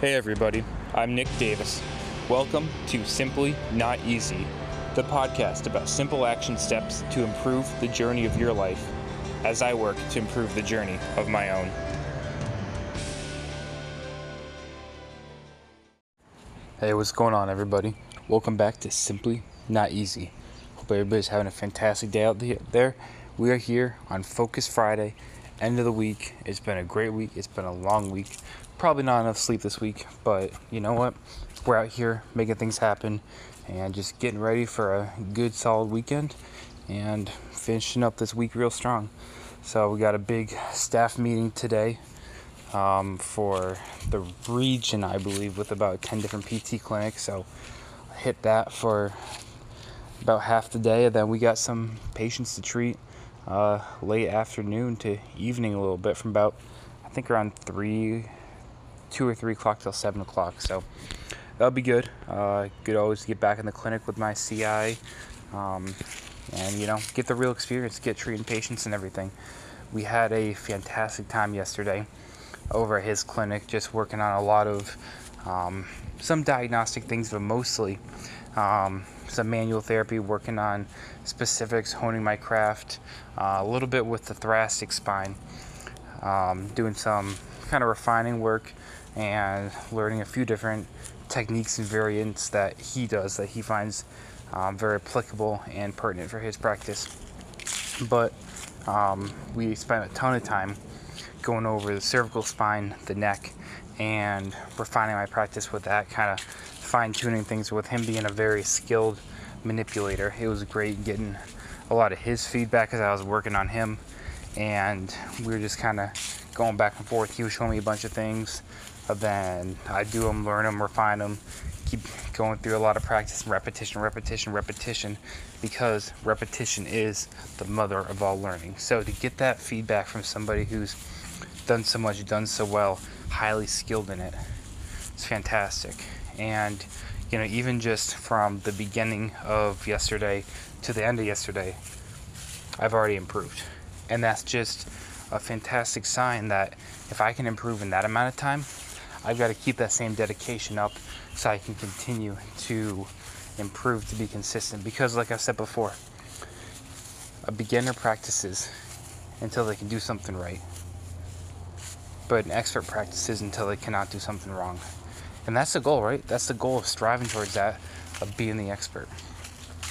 Hey everybody, I'm Nick Davis. Welcome to Simply Not Easy, the podcast about simple action steps to improve the journey of your life as I work to improve the journey of my own. Hey, what's going on, everybody? Welcome back to Simply Not Easy. Hope everybody's having a fantastic day out there. We are here on Focus Friday, end of the week. It's been a great week, it's been a long week probably not enough sleep this week, but you know what? We're out here making things happen and just getting ready for a good solid weekend and finishing up this week real strong. So we got a big staff meeting today um, for the region, I believe, with about 10 different PT clinics. So I hit that for about half the day, and then we got some patients to treat uh, late afternoon to evening a little bit from about I think around three two or three o'clock till seven o'clock. So that'll be good. Uh, good always to get back in the clinic with my CI, um, and you know get the real experience, get treating patients and everything. We had a fantastic time yesterday over at his clinic, just working on a lot of um, some diagnostic things, but mostly um, some manual therapy, working on specifics, honing my craft, uh, a little bit with the thoracic spine, um, doing some kind of refining work and learning a few different techniques and variants that he does that he finds um, very applicable and pertinent for his practice. But um, we spent a ton of time going over the cervical spine, the neck, and refining my practice with that, kind of fine tuning things with him being a very skilled manipulator. It was great getting a lot of his feedback as I was working on him, and we were just kind of going back and forth. He was showing me a bunch of things uh, then I do them, learn them, refine them, keep going through a lot of practice, and repetition, repetition, repetition, because repetition is the mother of all learning. So to get that feedback from somebody who's done so much, done so well, highly skilled in it, it's fantastic. And you know, even just from the beginning of yesterday to the end of yesterday, I've already improved. And that's just a fantastic sign that if I can improve in that amount of time, I've got to keep that same dedication up so I can continue to improve to be consistent. Because, like I said before, a beginner practices until they can do something right, but an expert practices until they cannot do something wrong. And that's the goal, right? That's the goal of striving towards that, of being the expert.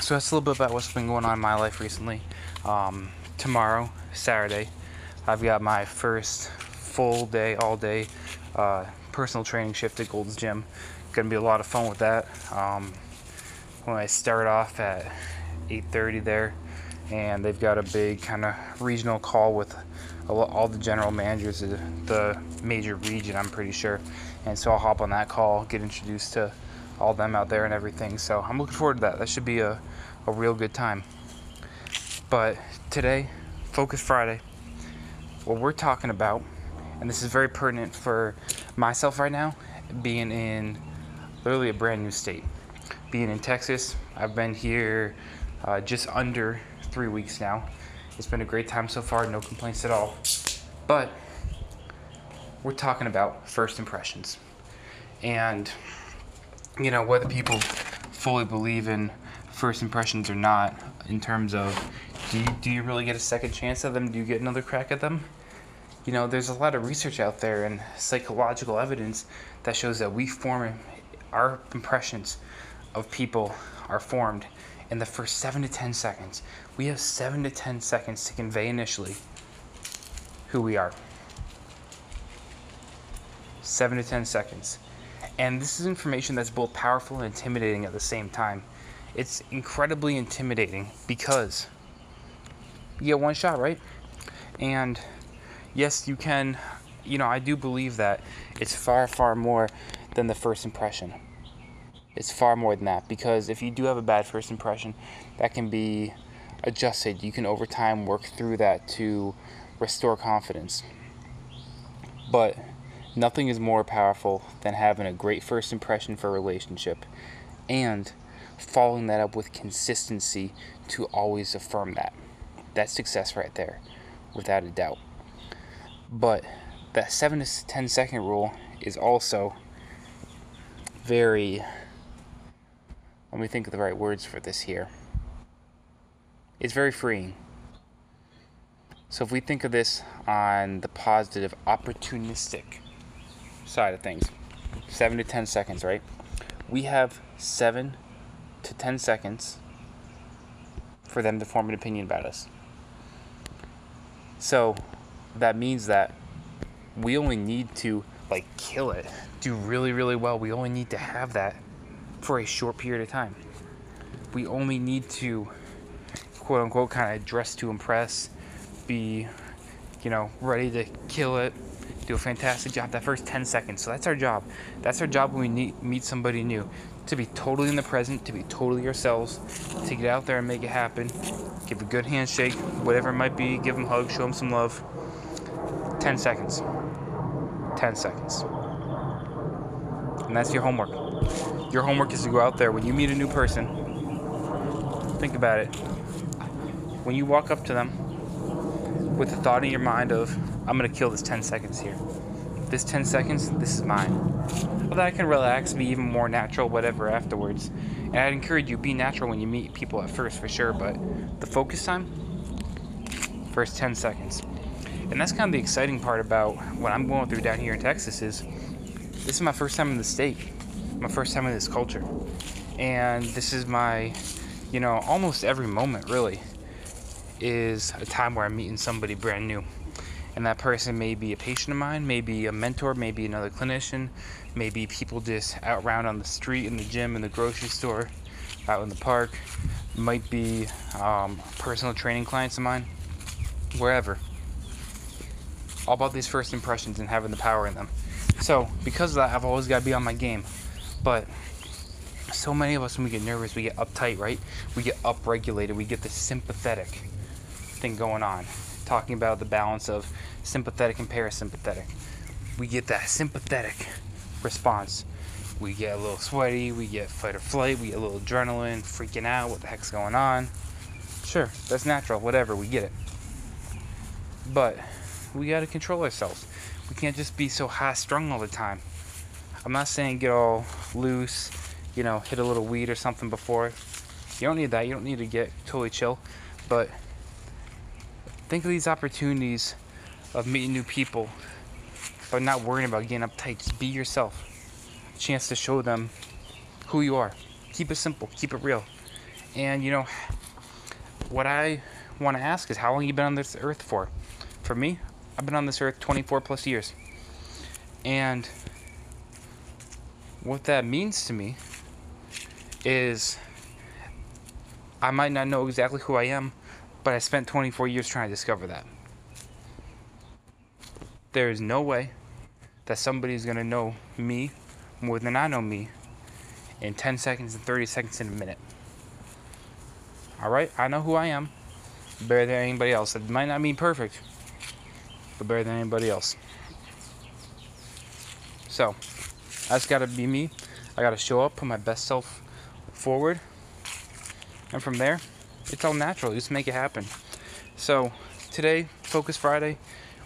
So that's a little bit about what's been going on in my life recently. Um, tomorrow, Saturday, I've got my first full day, all day uh, personal training shift at Gold's Gym. Gonna be a lot of fun with that. Um, when I start off at 8:30 there, and they've got a big kind of regional call with all the general managers of the major region. I'm pretty sure, and so I'll hop on that call, get introduced to all them out there and everything. So I'm looking forward to that. That should be a, a real good time. But today, Focus Friday, what we're talking about, and this is very pertinent for myself right now, being in literally a brand new state. Being in Texas, I've been here uh, just under three weeks now. It's been a great time so far, no complaints at all. But we're talking about first impressions. And, you know, whether people fully believe in first impressions or not, in terms of do you, do you really get a second chance at them? Do you get another crack at them? you know, there's a lot of research out there and psychological evidence that shows that we form our impressions of people are formed in the first seven to ten seconds. We have seven to ten seconds to convey initially who we are. Seven to ten seconds. And this is information that's both powerful and intimidating at the same time. It's incredibly intimidating because you get one shot, right? And yes, you can. You know, I do believe that it's far, far more than the first impression. It's far more than that because if you do have a bad first impression, that can be adjusted. You can over time work through that to restore confidence. But nothing is more powerful than having a great first impression for a relationship and following that up with consistency to always affirm that. That's success right there, without a doubt. But that 7 to 10 second rule is also very. Let me think of the right words for this here. It's very freeing. So if we think of this on the positive, opportunistic side of things, seven to ten seconds, right? We have seven to ten seconds for them to form an opinion about us. So that means that we only need to like kill it, do really, really well. We only need to have that for a short period of time. We only need to quote unquote kind of dress to impress, be, you know, ready to kill it, do a fantastic job that first 10 seconds. So that's our job. That's our job when we meet, somebody new. To be totally in the present, to be totally ourselves, to get out there and make it happen. Give a good handshake, whatever it might be, give them a hug, show them some love. 10 seconds. 10 seconds. And that's your homework. Your homework is to go out there when you meet a new person. Think about it. When you walk up to them with the thought in your mind of, I'm going to kill this 10 seconds here. This 10 seconds, this is mine. Well, that can relax, be even more natural, whatever, afterwards. And I'd encourage you, be natural when you meet people at first, for sure, but the focus time, first 10 seconds. And that's kind of the exciting part about what I'm going through down here in Texas is this is my first time in the state, my first time in this culture. And this is my, you know, almost every moment really is a time where I'm meeting somebody brand new. And that person may be a patient of mine, maybe a mentor, maybe another clinician, maybe people just out around on the street, in the gym, in the grocery store, out in the park, might be um, personal training clients of mine, wherever all about these first impressions and having the power in them. So, because of that, I've always got to be on my game. But so many of us, when we get nervous, we get uptight, right? We get upregulated. We get the sympathetic thing going on, talking about the balance of sympathetic and parasympathetic. We get that sympathetic response. We get a little sweaty, we get fight or flight, we get a little adrenaline, freaking out, what the heck's going on? Sure, that's natural, whatever, we get it. But we got to control ourselves. We can't just be so high strung all the time. I'm not saying get all loose, you know, hit a little weed or something before. You don't need that. You don't need to get totally chill. But think of these opportunities of meeting new people, but not worrying about getting uptight. Just be yourself. A chance to show them who you are. Keep it simple. Keep it real. And you know, what I want to ask is, how long you been on this earth for? For me, I've been on this earth 24 plus years. And what that means to me is I might not know exactly who I am, but I spent 24 years trying to discover that. There is no way that somebody is going to know me more than I know me in 10 seconds and 30 seconds in a minute. All right, I know who I am better than anybody else. It might not mean perfect, but better than anybody else. So, that's got to be me. I got to show up, put my best self forward, and from there, it's all natural. just make it happen. So, today, Focus Friday,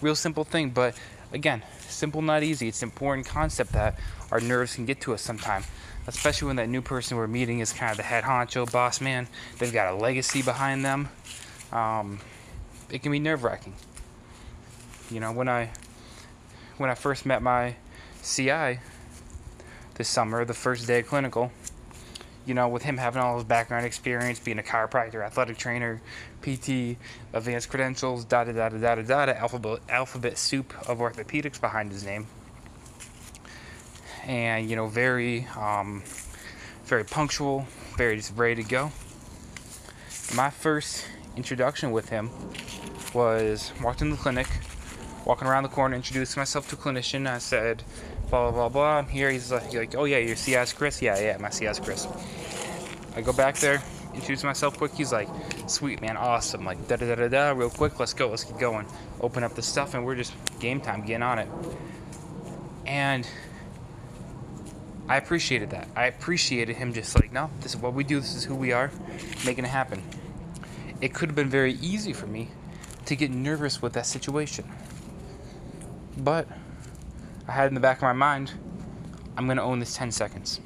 real simple thing, but again, simple, not easy. It's an important concept that our nerves can get to us sometime, especially when that new person we're meeting is kind of the head honcho, boss man. They've got a legacy behind them. Um, it can be nerve wracking. You know, when I when I first met my CI this summer, the first day of clinical, you know, with him having all his background experience, being a chiropractor, athletic trainer, PT, advanced credentials, da da da da da da da, alphabet alphabet soup of orthopedics behind his name, and you know, very um, very punctual, very just ready to go. My first introduction with him was walked in the clinic walking around the corner, introduced myself to a clinician. I said, blah, blah, blah, blah. I'm here. He's like, oh, yeah, you're CS Chris? Yeah, yeah, my CS Chris. I go back there, introduce myself quick. He's like, sweet, man, awesome. Like, da da da da real quick, let's go, let's get going. Open up the stuff, and we're just game time, getting on it. And I appreciated that. I appreciated him just like, no, this is what we do, this is who we are, making it happen. It could have been very easy for me to get nervous with that situation. But I had in the back of my mind, I'm going to own this 10 seconds.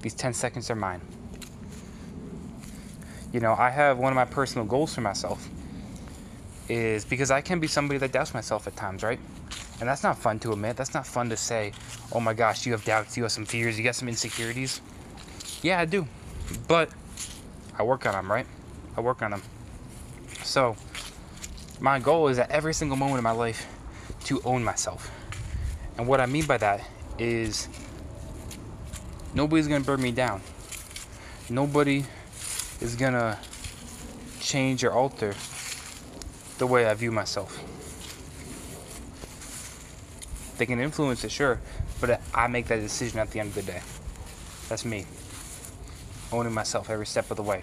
These 10 seconds are mine. You know, I have one of my personal goals for myself is because I can be somebody that doubts myself at times, right? And that's not fun to admit. That's not fun to say, oh my gosh, you have doubts, you have some fears, you got some insecurities. Yeah, I do. But I work on them, right? I work on them. So, my goal is at every single moment of my life to own myself. And what I mean by that is nobody's gonna burn me down. Nobody is gonna change or alter the way I view myself. They can influence it, sure, but I make that decision at the end of the day. That's me. Owning myself every step of the way.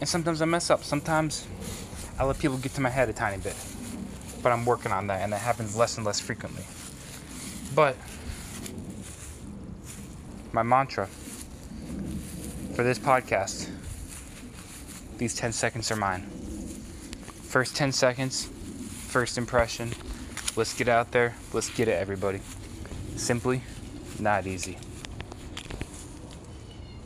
And sometimes I mess up. Sometimes I let people get to my head a tiny bit. But I'm working on that, and that happens less and less frequently. But my mantra for this podcast these 10 seconds are mine. First 10 seconds, first impression. Let's get out there. Let's get it, everybody. Simply, not easy.